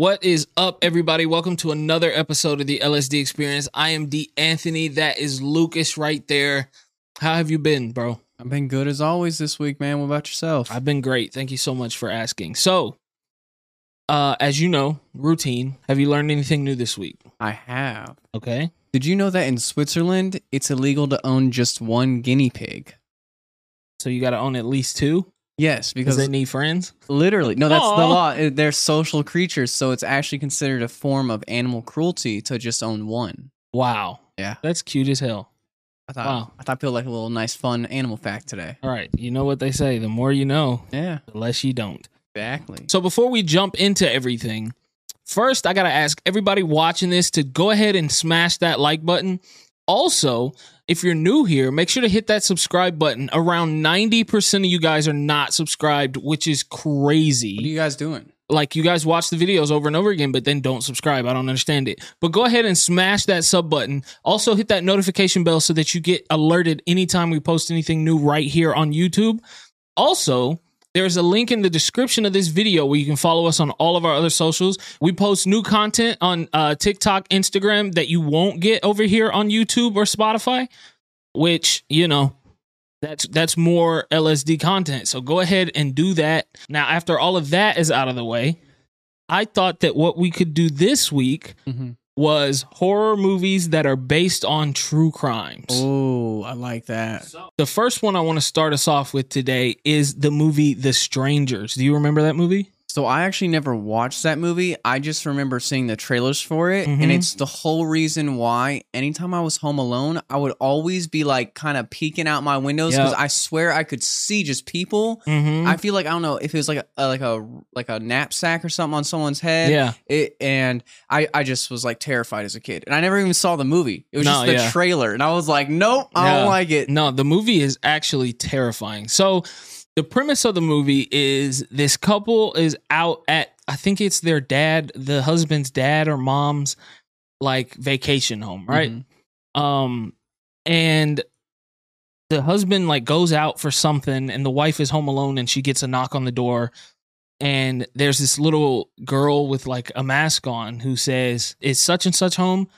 What is up, everybody? Welcome to another episode of the LSD Experience. I am D. Anthony. That is Lucas right there. How have you been, bro? I've been good as always this week, man. What about yourself? I've been great. Thank you so much for asking. So, uh, as you know, routine. Have you learned anything new this week? I have. Okay. Did you know that in Switzerland it's illegal to own just one guinea pig? So you got to own at least two Yes, because because they need friends. literally, no, that's the law. Uh, They're social creatures, so it's actually considered a form of animal cruelty to just own one. Wow. Yeah. That's cute as hell. I thought Wow. I thought I feel like a little nice, fun animal fact today. All right. You know what they say the more you know, Yeah, the less you don't. exactly. So before we jump into everything, first I got to ask everybody watching this to go ahead and smash that like button. Also, if you're new here, make sure to hit that subscribe button. Around 90% of you guys are not subscribed, which is crazy. What are you guys doing? Like you guys watch the videos over and over again, but then don't subscribe. I don't understand it. But go ahead and smash that sub button. Also, hit that notification bell so that you get alerted anytime we post anything new right here on YouTube. Also, there's a link in the description of this video where you can follow us on all of our other socials. We post new content on uh, TikTok, Instagram that you won't get over here on YouTube or Spotify, which, you know, that's that's more LSD content. So go ahead and do that. Now, after all of that is out of the way, I thought that what we could do this week Mhm. Was horror movies that are based on true crimes. Oh, I like that. The first one I want to start us off with today is the movie The Strangers. Do you remember that movie? So I actually never watched that movie. I just remember seeing the trailers for it, Mhm. and it's the whole reason why anytime I was home alone, I would always be like kind of peeking out my windows because Yep. I swear I could see just people. Mm-hmm. I feel like I don't know if it was like a like a like a knapsack or something on someone's head. yeah. It, and I, I just was like terrified as a kid, and I never even saw the movie. It was No, just the yeah. trailer, and I was like, "Nope, I Yeah. don't like it." No, the movie is actually terrifying. So, the premise of the movie is this couple is out at, I think it's their dad, the husband's dad or mom's like vacation home, right? Mhm. Um, and the husband like goes out for something, and the wife is home alone, and she gets a knock on the door. And there's this little girl with like a mask on who says, Is such and such home?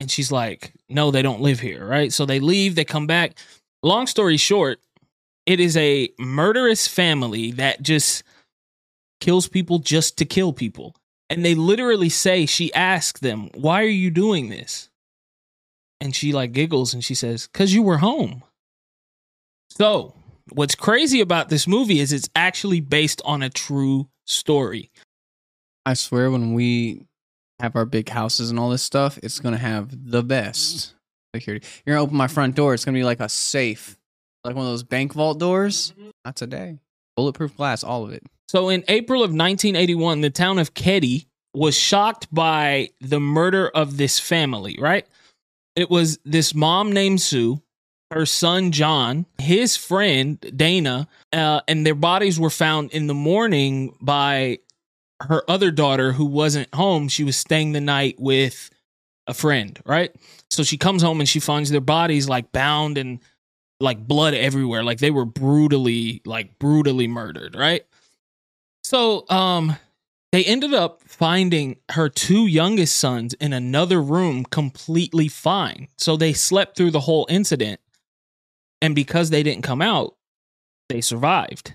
And she's like, No, they don't live here. Right. So they leave, they come back. Long story short, it is a murderous family that just kills people just to kill people. And they literally say, She asked them, Why are you doing this? And she like giggles and she says, Because you were home. So, what's crazy about this movie is it's actually based on a true story. I swear, when we have our big houses and all this stuff, it's gonna have the best security. You're gonna open my front door. It's gonna be like a safe, like one of those bank vault doors. Not today. Bulletproof glass, all of it. So in April of 1981, the town of Keddie was shocked by the murder of this family, right? It was this mom named Sue, her son John, his friend Dana, uh, and their bodies were found in the morning by her other daughter who wasn't home. She was staying the night with a friend, right? So she comes home and she finds their bodies like bound and like blood everywhere. Like they were brutally, like brutally murdered, right? So, um, they ended up finding her two youngest sons in another room completely fine. So they slept through the whole incident. And because they didn't come out, they survived.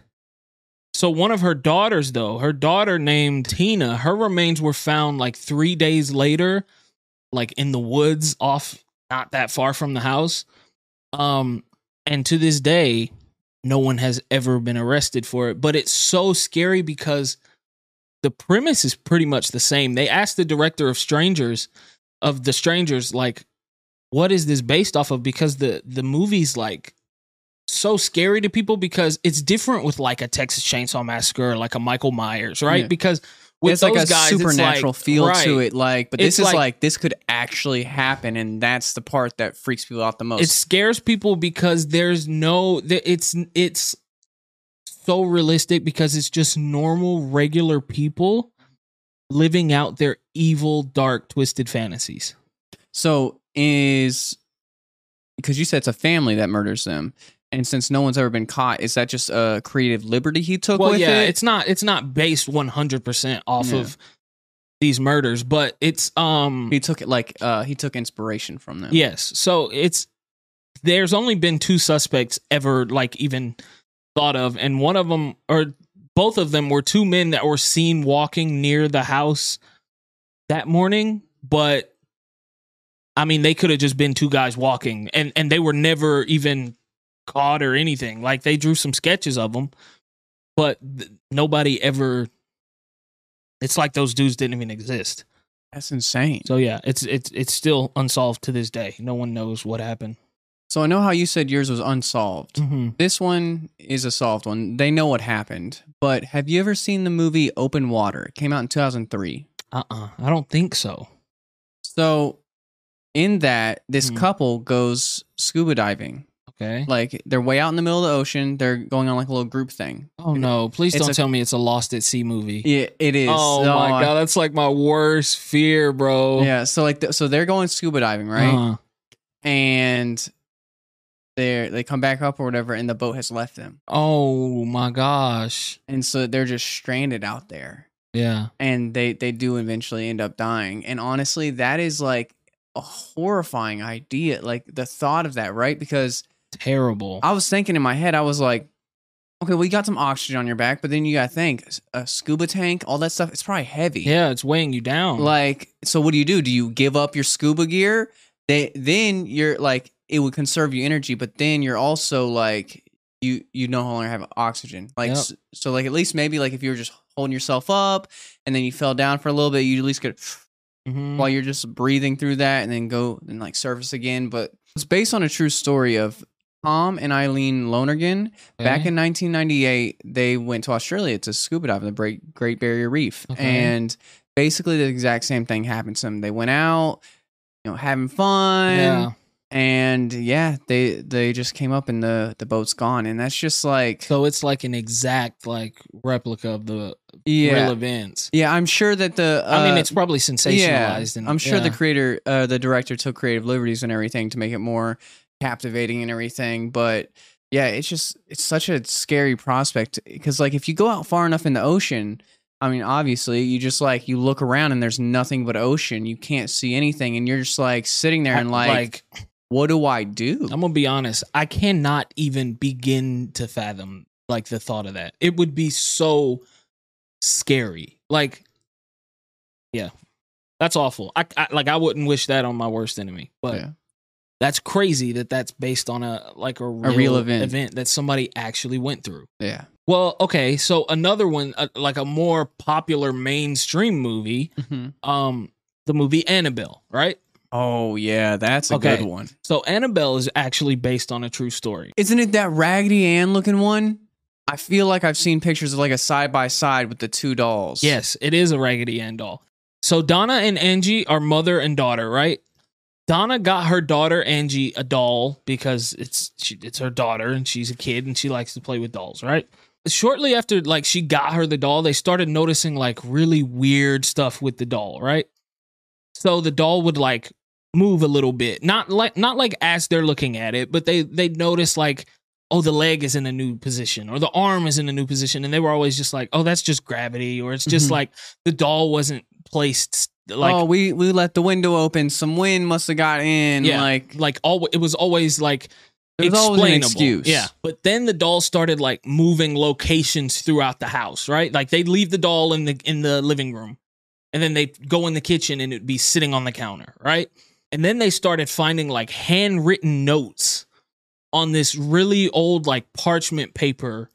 So one of her daughters, though, her daughter named Tina, her remains were found like three days later, like in the woods off not that far from the house. Um, and to this day, no one has ever been arrested for it. But it's so scary because the premise is pretty much the same. They asked the director of Strangers, of the Strangers, like, what is this based off of? Because the the movie's like so scary to people because it's different with like a Texas Chainsaw Massacre or like a Michael Myers, right? Yeah. Because with it's like a guys, supernatural like- feel right. to it. Like, but this It's is like- like, this could actually happen, and that's the part that freaks people out the most. it scares people because there's no it's it's so realistic because it's just normal regular people living out their evil dark twisted fantasies So is because you said it's a family that murders them, and since no one's ever been caught, is that just a creative liberty he took well with yeah it? it's not it's not based 100% off Yeah. of these murders, but it's um He took it like uh he took inspiration from them. yes. So it's there's only been two suspects ever like even thought of, and one of them or both of them were two men that were seen walking near the house that morning, but I mean they could have just been two guys walking, and and they were never even caught or anything. Like they drew some sketches of them, but th- nobody ever. It's like those dudes didn't even exist. That's insane. So yeah, it's it's it's still unsolved to this day. No one knows what happened. So I know how you said yours was unsolved. Mm-hmm. This one is a solved one. They know what happened. But have you ever seen the movie Open Water? It came out in 2003. Uh uh I don't think so. So in that, this Hmm. couple goes scuba diving. Okay. Like they're way out in the middle of the ocean. They're going on like a little group thing. Oh no! Please It's don't a- tell me it's a Lost at Sea movie. Yeah, it is. Oh my god, that's like my worst fear, bro. Yeah, so like th- so they're going scuba diving, right? Uh, And they they come back up or whatever and the boat has left them. oh my gosh. And so they're just stranded out there. Yeah. and they they do eventually end up dying and honestly that is like a horrifying idea like the thought of that right because Terrible. i was thinking in my head i was like okay well you got some oxygen on your back but then you gotta think a scuba tank all that stuff it's probably heavy yeah, it's weighing you down. like so what do you do do you give up your scuba gear they then you're like it would conserve you energy but then you're also like you you no longer have oxygen like Yep. s- so like at least maybe like if you were just holding yourself up and then you fell down for a little bit you at least could Mhm. while you're just breathing through that and then go and like surface again but it's based on a true story of Tom and Eileen Lonergan. Back in 1998, they went to Australia to scuba dive in the Great, Great Barrier Reef. And basically, the exact same thing happened to them. They went out, you know, having fun. Yeah. And yeah, they they just came up and the the boat's gone, and that's just like So it's like an exact like replica of the yeah, real events. yeah. I'm sure that the I mean, uh, it's probably sensationalized. and I'm sure the creator, uh, the director took creative liberties and everything to make it more captivating and everything. But yeah, it's just it's such a scary prospect because like if you go out far enough in the ocean, I mean, obviously you just like you look around and there's nothing but ocean. You can't see anything, and you're just like sitting there and like, what do I do? I'm gonna be honest. I cannot even begin to fathom like the thought of that. It would be so scary. Like, yeah, that's awful. I, I like I wouldn't wish that on my worst enemy. But Yeah. That's crazy that that's based on a like a real, real event. event that somebody actually went through. yeah. Well, okay, so another one, uh, like a more popular mainstream movie, um, the movie Annabelle, right? Oh yeah, that's a Okay. good one. So Annabelle is actually based on a true story. Isn't it that Raggedy Ann looking one? I feel like I've seen pictures of like a side by side with the two dolls. Yes, it is a Raggedy Ann doll. So Donna and Angie are mother and daughter, right? Donna got her daughter Angie a doll because it's she, it's her daughter and she's a kid and she likes to play with dolls, right? Shortly after like she got her the doll, they started noticing like really weird stuff with the doll, right? So the doll would like move a little bit. Not like not like as they're looking at it, but they they notice like oh the leg is in a new position or the arm is in a new position and they were always just like oh that's just gravity or it's just Mhm. like the doll wasn't placed like oh, we we let the window open. Some wind must have got in. Yeah. Like like all it was always like There's always an excuse. Yeah, but then the doll started like moving locations throughout the house, right? Like they'd leave the doll in the in the living room, and then they'd go in the kitchen and it'd be sitting on the counter, right? And then they started finding like handwritten notes on this really old like parchment paper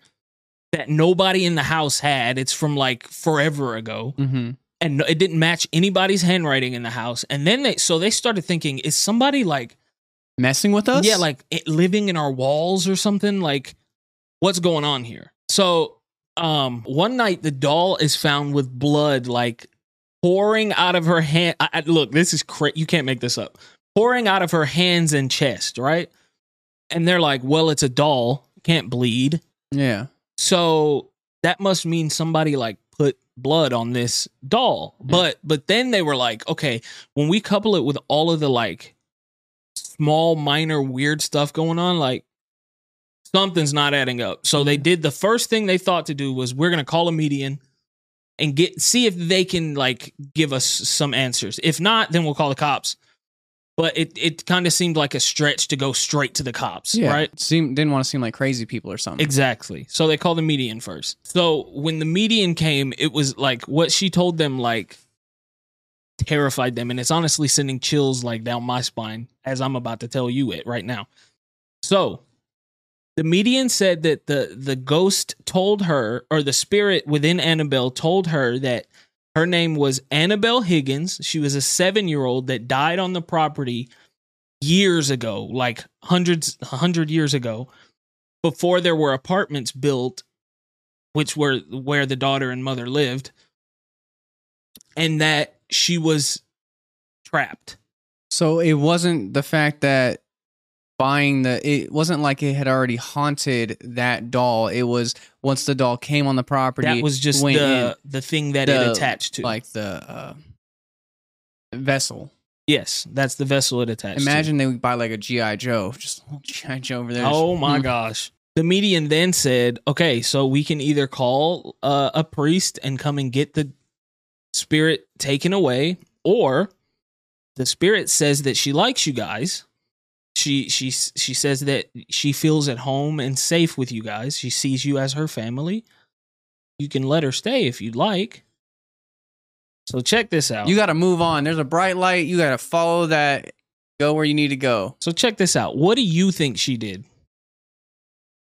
that nobody in the house had. It's from like forever ago mhm. And it didn't match anybody's handwriting in the house. And then they so they started thinking, is somebody like messing with us. yeah, like it, living in our walls or something. Like, what's going on here? So, um, one night the doll is found with blood like pouring out of her hand. I, I- look, this is crazy. You can't make this up. Pouring out of her hands and chest, right? And they're like, well, it's a doll, can't bleed. yeah. So that must mean somebody like blood on this doll. But but then they were like, okay, when we couple it with all of the like small minor weird stuff going on, like something's not adding up. So they did the first thing they thought to do was we're gonna call a median and get see if they can like give us some answers. If not, then we'll call the cops. But it it kind of seemed like a stretch to go straight to the cops, Yeah. right? Seem didn't want to seem like crazy people or something. Exactly. So they called the median first. So when the median came, it was like what she told them like terrified them and it's honestly sending chills like down my spine as I'm about to tell you it right now. So the median said that the the ghost told her or the spirit within Annabelle told her that her name was Annabelle Higgins. She was a 7-year-old that died on the property years ago, like hundreds a 100 years ago before there were apartments built which were where the daughter and mother lived and that she was trapped So it wasn't the fact that buying the it wasn't like it had already haunted that doll. It was once the doll came on the property. that was just the the thing that The, it attached to like the uh, vessel. yes that's the vessel it attached to. Imagine they would buy like a GI Joe, just a little GI Joe over there. oh my Hmm. gosh the median then said okay so we can either call uh, a priest and come and get the spirit taken away or the spirit says that she likes you guys she she she says that she feels at home and safe with you guys she sees you as her family you can let her stay if you'd like so check this out You got to move on. There's a bright light. You got to follow that. Go where you need to go. so check this out what do you think she did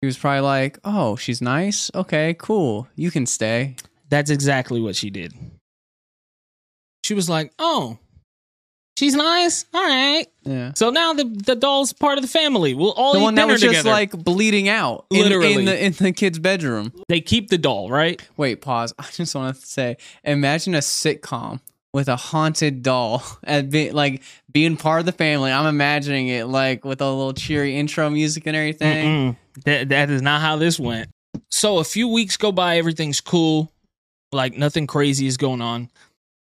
He was probably like, "Oh, she's nice. Okay, cool. You can stay." That's exactly what she did. She was like, "Oh, she's nice. All right. Yeah. So now the the doll's part of the family. We'll all the eat one that dinner was just together." like bleeding out in, Literally. in the in the kid's bedroom. they keep the doll, right? Wait, pause. I just want to say, imagine a sitcom with a haunted doll and be, like being part of the family. I'm imagining it like with a little cheery intro music and everything. Mm-mm. That that is not how this went. So a few weeks go by, everything's cool, like nothing crazy is going on,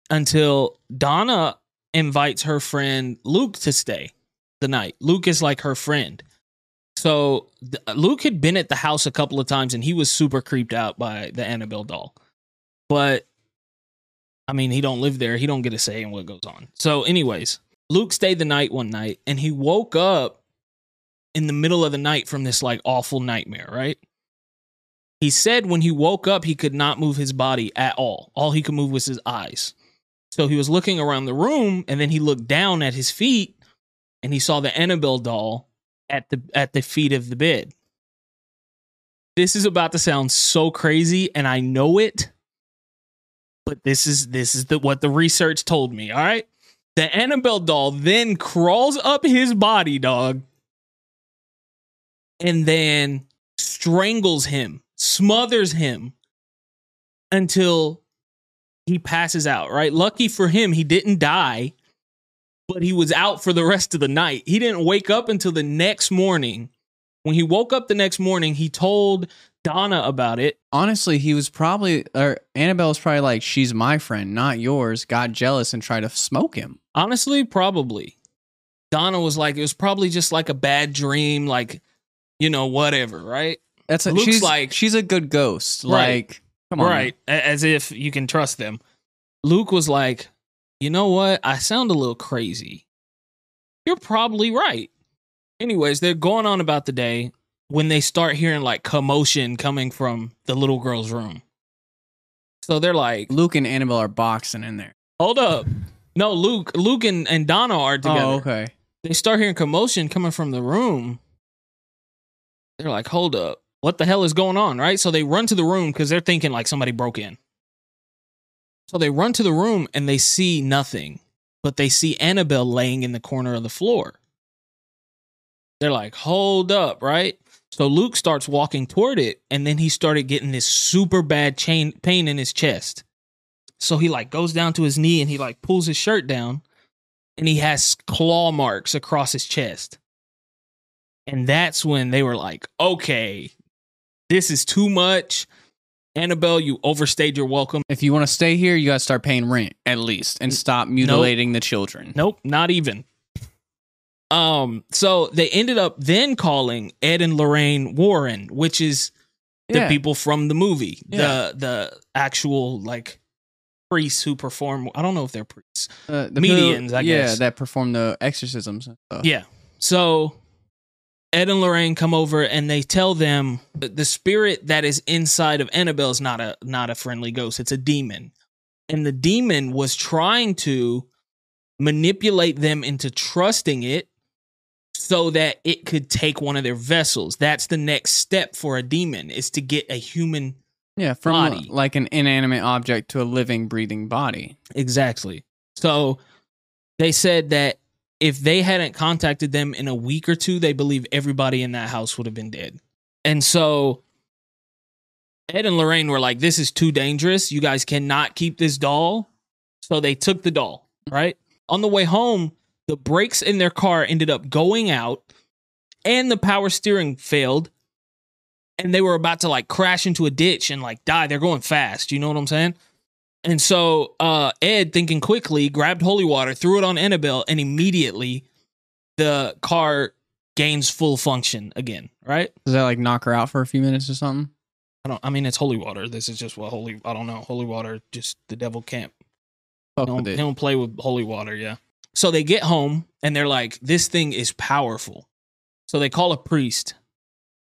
until Donna invites her friend Luke to stay the night. Luke is like her friend. So th- uh, Luke had been at the house a couple of times and he was super creeped out by the Annabelle doll. But I mean, he don't live there. He don't get a say in what goes on. So anyways, Luke stayed the night one night and he woke up in the middle of the night from this like awful nightmare, right? He said when he woke up, he could not move his body at all. All he could move was his eyes. So he was looking around the room and then he looked down at his feet and he saw the Annabelle doll at the at the feet of the bed. This is about to sound so crazy and I know it. But this is this is the what the research told me, all right? The Annabelle doll then crawls up his body, dog, and then strangles him, smothers him until he passes out, right? Lucky for him, he didn't die, but he was out for the rest of the night. He didn't wake up until the next morning. When he woke up the next morning, he told Donna about it. Honestly, he was probably or Annabelle was probably like, "She's my friend, not yours." Got jealous and tried to smoke him. Honestly, probably. Donna was like, it was probably just like a bad dream, like, you know, whatever, right? That's a, Luke's she's like- she's a good ghost. Right. Like, come on, Right. A- As if you can trust them. Luke was like, you know what? I sound a little crazy. You're probably right. Anyways, they're going on about the day when they start hearing like commotion coming from the little girl's room. So they're like, Luke and Annabelle are boxing in there. hold up. No, Luke, Luke and, and Donna are oh, together. Oh, okay. they start hearing commotion coming from the room. They're like, hold up. What the hell is going on? Right. So they run to the room because they're thinking like somebody broke in. So they run to the room and they see nothing, but they see Annabelle laying in the corner of the floor. They're like, hold up. Right. So Luke starts walking toward it and then he started getting this super bad chain pain in his chest. So he like goes down to his knee and he like pulls his shirt down and he has claw marks across his chest. And that's when they were like, okay, this is too much. Annabelle, you overstayed your welcome. If you want to stay here, you got to start paying rent at least and stop mutilating the children. Nope, not even. Um, so they ended up then calling Ed and Lorraine Warren, which is the Yeah. people from the movie, Yeah. the the actual like priests who perform. I don't know if they're priests. Uh, the Medians, I yeah, guess. that perform the exorcisms. Yeah. So Ed and Lorraine come over and they tell them that the spirit that is inside of Annabelle is not a not a friendly ghost. It's a demon. And the demon was trying to manipulate them into trusting it so that it could take one of their vessels. That's the next step for a demon is to get a human yeah, from Body. like an inanimate object to a living, breathing body. Exactly. So they said that if they hadn't contacted them in a week or two, they believe everybody in that house would have been dead. And so Ed and Lorraine were like, this is too dangerous. You guys cannot keep this doll. So they took the doll, right? On the way home, the brakes in their car ended up going out and the power steering failed. And they were about to like crash into a ditch and like die. They're going fast. You know what I'm saying? And so uh, Ed, thinking quickly, grabbed holy water, threw it on Annabelle, and immediately the car gains full function again. Right? Does that like knock her out for a few minutes or something? I don't. I mean, it's holy water. This is just what holy. I don't know. Holy water. Just the devil can't. Fuck Don't, he don't play with holy water. Yeah. So they get home and they're like, "This thing is powerful." So they call a priest.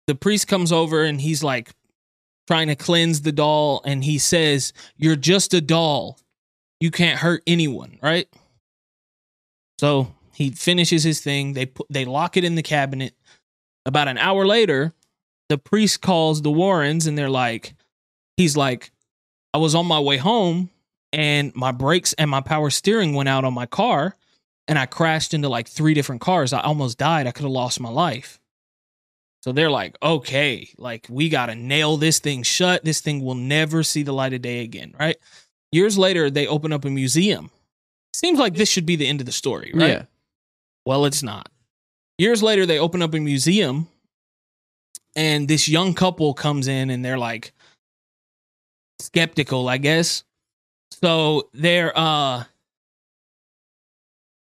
The priest comes over and he's like trying to cleanse the doll, and he says, "You're just a doll. You can't hurt anyone." Right. So he finishes his thing. They put they lock it in the cabinet. About an hour later, the priest calls the Warrens and they're like, he's like, I was on my way home and my brakes and my power steering went out on my car and I crashed into like three different cars. I almost died. I could have lost my life. So they're like, okay, like we got to nail this thing shut. This thing will never see the light of day again, right? Years later, they open up a museum. Seems like this should be the end of the story, right? Yeah. Well, it's not. Years later, they open up a museum, and this young couple comes in and they're like skeptical, I guess. So they're uh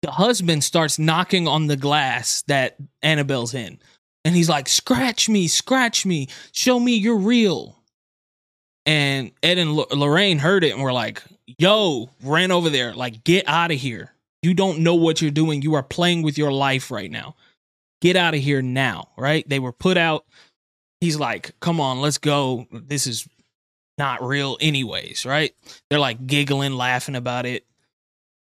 the husband starts knocking on the glass that Annabelle's in. And he's like, Scratch me, scratch me, show me you're real. And Ed and Lo- Lorraine heard it and were like, Yo, ran over there, like, get out of here. You don't know what you're doing. You are playing with your life right now. Get out of here now, right? They were put out. He's like, Come on, let's go. This is not real, anyways, right? They're like giggling, laughing about it.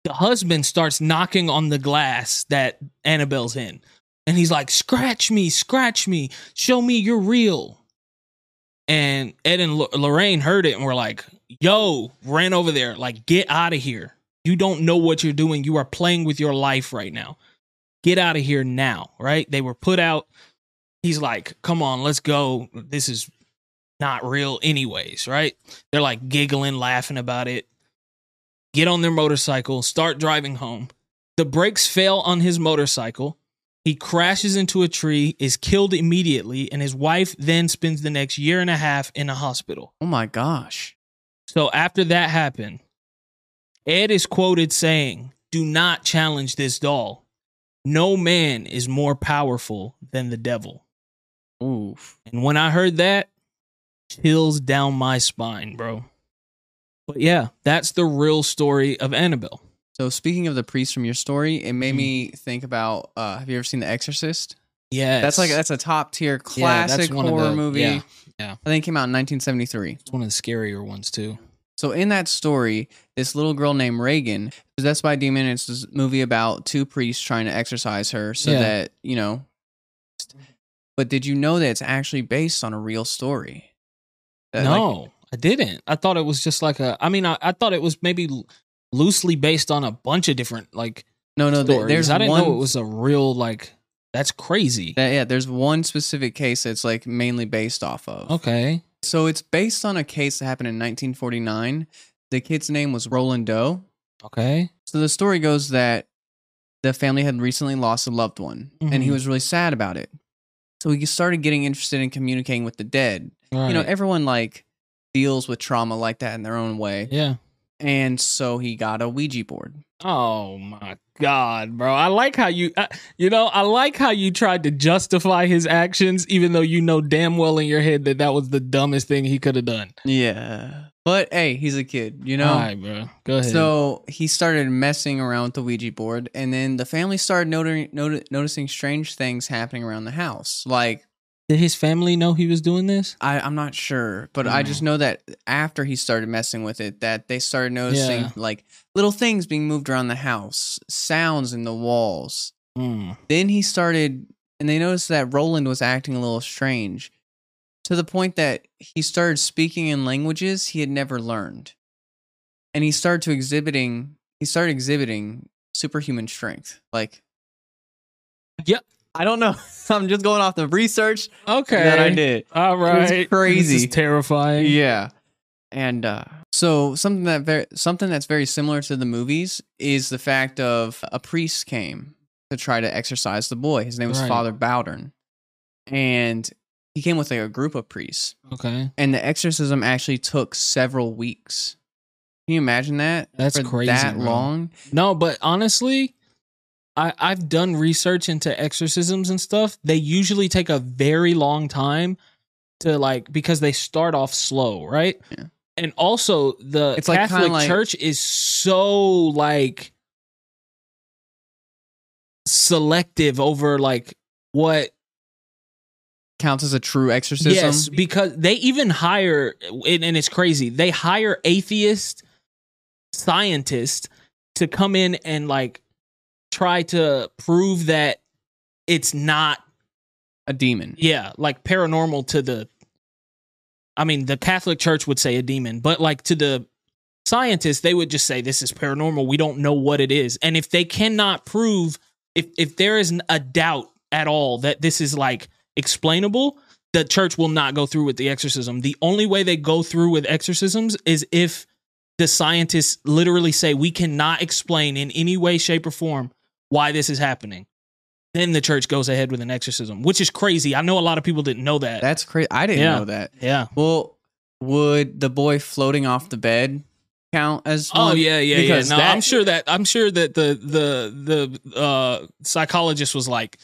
The husband starts knocking on the glass that Annabelle's in. And he's like, Scratch me, scratch me, show me you're real. And Ed and Lo- Lorraine heard it and were like, Yo, ran over there, like, get out of here. You don't know what you're doing. You are playing with your life right now. Get out of here now, right? They were put out. He's like, Come on, let's go. This is not real, anyways, right? They're like giggling, laughing about it. Get on their motorcycle, start driving home. The brakes fail on his motorcycle. He crashes into a tree, is killed immediately, and his wife then spends the next year and a half in a hospital. Oh my gosh. So after that happened, Ed is quoted saying, Do not challenge this doll. No man is more powerful than the devil. Oof. And when I heard that, chills down my spine, bro. But yeah, that's the real story of Annabelle. So speaking of the priest from your story, it made Mhm. me think about. Uh, have you ever seen The Exorcist? Yeah, That's like that's a top tier classic of horror the- movie. yeah, yeah. I think it came out in 1973. it's one of the scarier ones too. So in that story, this little girl named Regan, possessed by a demon. It's this movie about two priests trying to exorcise her so Yeah. that you know. But did you know that it's actually based on a real story? That, like, no, I didn't. I thought it was just like a. I mean, I, I thought it was maybe loosely based on a bunch of different like no, no. stories. There's I didn't one. know it was a real like. That's crazy. that- yeah, there's one specific case that's like mainly based off of. okay. So it's based on a case that happened in 1949. The kid's name was Roland Doe. Okay. So the story goes that the family had recently lost a loved one and he Mhm. was really sad about it. So he started getting interested in communicating with the dead. Right. You know, everyone like deals with trauma like that in their own way. yeah. And so he got a Ouija board. Oh my god, bro! I like how you, uh, you know, I like how you tried to justify his actions, even though you know damn well in your head that that was the dumbest thing he could have done. Yeah, but hey, he's a kid, you know. All right, bro. Go ahead. So he started messing around with the Ouija board, and then the family started noti- noti- noticing strange things happening around the house. Like Did his family know he was doing this? I, I'm not sure, but I just know that after he started messing with it, that they started noticing Yeah. like little things being moved around the house, sounds in the walls. Hmm. Then he started, and they noticed that Roland was acting a little strange, to the point that he started speaking in languages he had never learned, and he started to exhibiting. He started exhibiting superhuman strength. Like, Yep. I don't know. I'm just going off the research Okay. that I did. All right. crazy. This is terrifying. Yeah. And uh, so something that very something that's very similar to the movies is the fact of a priest came to try to exorcise the boy. His name was Right. Father Bowdern, and he came with like a group of priests. Okay. And the exorcism actually took several weeks. Can you imagine that? That's crazy, That bro. long? No, but honestly, I, I've done research into exorcisms and stuff. They usually take a very long time to like because they start off slow, right? Yeah. And also the It's like Catholic like- Church is so like selective over like what Counts as a true exorcism. Yes, because they even hire, and, and it's crazy. They hire atheist scientists to come in and like try to prove that it's not, A demon. yeah, like paranormal to the. I mean, the Catholic Church would say a demon, but like to the scientists, they would just say this is paranormal. We don't know what it is, and if they cannot prove, if if there is a doubt at all that this is like explainable, the church will not go through with the exorcism. The only way they go through with exorcisms is if the scientists literally say we cannot explain in any way, shape, or form why this is happening. Then the church goes ahead with an exorcism, which is crazy. I know a lot of people didn't know that. That's crazy. I didn't Yeah. know that. yeah. Well, would the boy floating off the bed count as Oh one? yeah, yeah, yeah. Because No, that- I'm sure that I'm sure that the the the uh psychologist was like,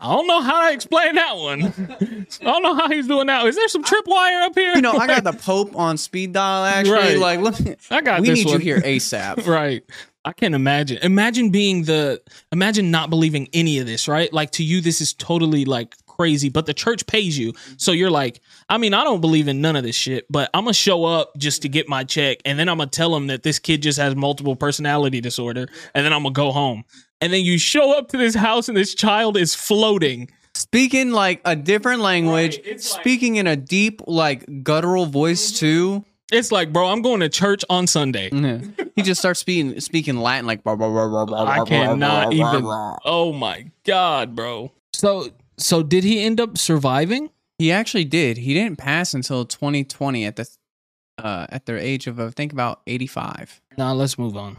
I don't know how to explain that one. I don't know how he's doing that. Is there some tripwire up here? You know, I got the Pope on speed dial. Actually, Right. like, look, I got we this need one. you here asap. right. I can't imagine. Imagine being the imagine not believing any of this, right? Like to you this is totally like crazy, but the church pays you. So you're like, I mean, I don't believe in none of this shit, but I'm going to show up just to get my check and then I'm going to tell them that this kid just has multiple personality disorder and then I'm going to go home. And then you show up to this house and this child is floating. Speaking like a different language, Right, like- speaking in a deep, like guttural voice mm-hmm. too. It's like, bro, I'm going to church on Sunday. He just starts speaking speaking Latin like. I cannot even. Oh my god, bro. So so did he end up surviving? He actually did. He didn't pass until 2020 at the uh at the age of I think about 85. Nah, let's move on.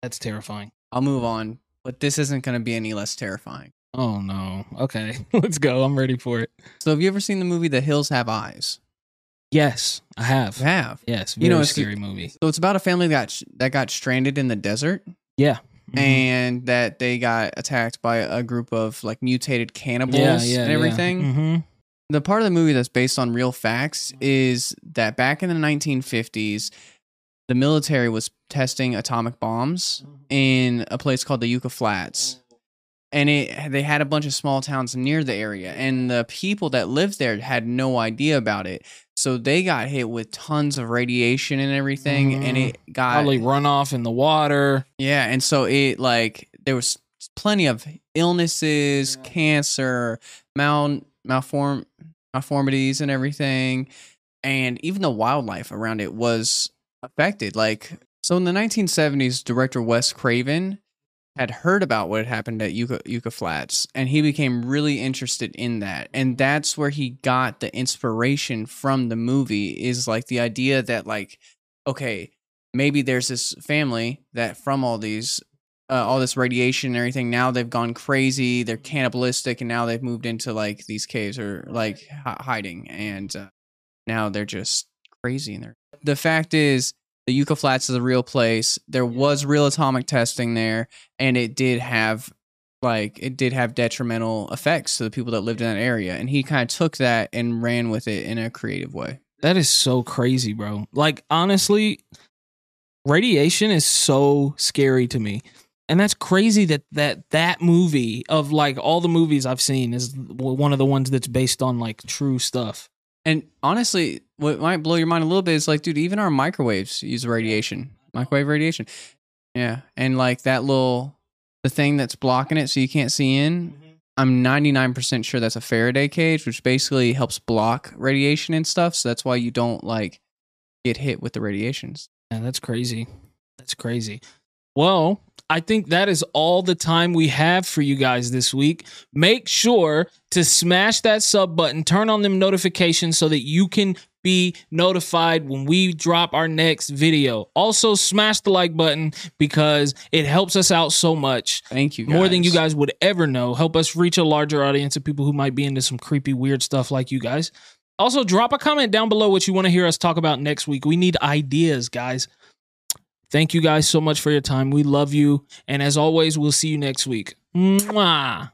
That's terrifying. I'll move on, but this isn't going to be any less terrifying. Oh no. Okay, let's go. I'm ready for it. So, have you ever seen the movie The Hills Have Eyes? Yes, I have. You have. Yes, You know, it's- scary movie. So it's about a family that got that got stranded in the desert Yeah. Mhm. and that they got attacked by a group of like mutated cannibals yeah, yeah, and everything. hmm The part of the movie that's based on real facts is that back in the 1950s, the military was testing atomic bombs in a place called the Yucca Flats. And it they had a bunch of small towns near the area and the people that lived there had no idea about it. So they got hit with tons of radiation and everything and Mhm. it got Probably run off in the water. yeah, and so it like there was plenty of illnesses, cancer, mal malform malformities and everything. And even the wildlife around it was affected. Like so in the 1970s, director Wes Craven had heard about what had happened at Yucca, Yucca Flats and he became really interested in that. And that's where he got the inspiration from the movie is like the idea that like okay, maybe there's this family that from all these uh, all this radiation and everything now they've gone crazy they're cannibalistic and now they've moved into like these caves or like hi- hiding and uh, now they're just crazy in there the fact is the Yucca Flats is a real place. There was real atomic testing there, and it did have like it did have detrimental effects to the people that lived in that area. And he kind of took that and ran with it in a creative way. That is so crazy, bro. Like honestly, radiation is so scary to me. And that's crazy that that that movie of like all the movies I've seen is one of the ones that's based on like true stuff. And honestly, what might blow your mind a little bit is like, dude, even our microwaves use radiation, microwave radiation. Yeah, and like that little the thing that's blocking it so you can't see in. Mm-hmm. I'm 99% sure that's a Faraday cage, which basically helps block radiation and stuff. So that's why you don't like get hit with the radiations. Yeah, that's crazy. That's crazy. Well, I think that is all the time we have for you guys this week. Make sure to smash that sub button, turn on them notifications so that you can be notified when we drop our next video. Also, smash the like button because it helps us out so much. Thank you. More than you guys. guys would ever know. Help us reach a larger audience of people who might be into some creepy, weird stuff like you guys. Also, drop a comment down below what you want to hear us talk about next week. We need ideas, guys. Thank you guys so much for your time. We love you. And as always, we'll see you next week. Mwah.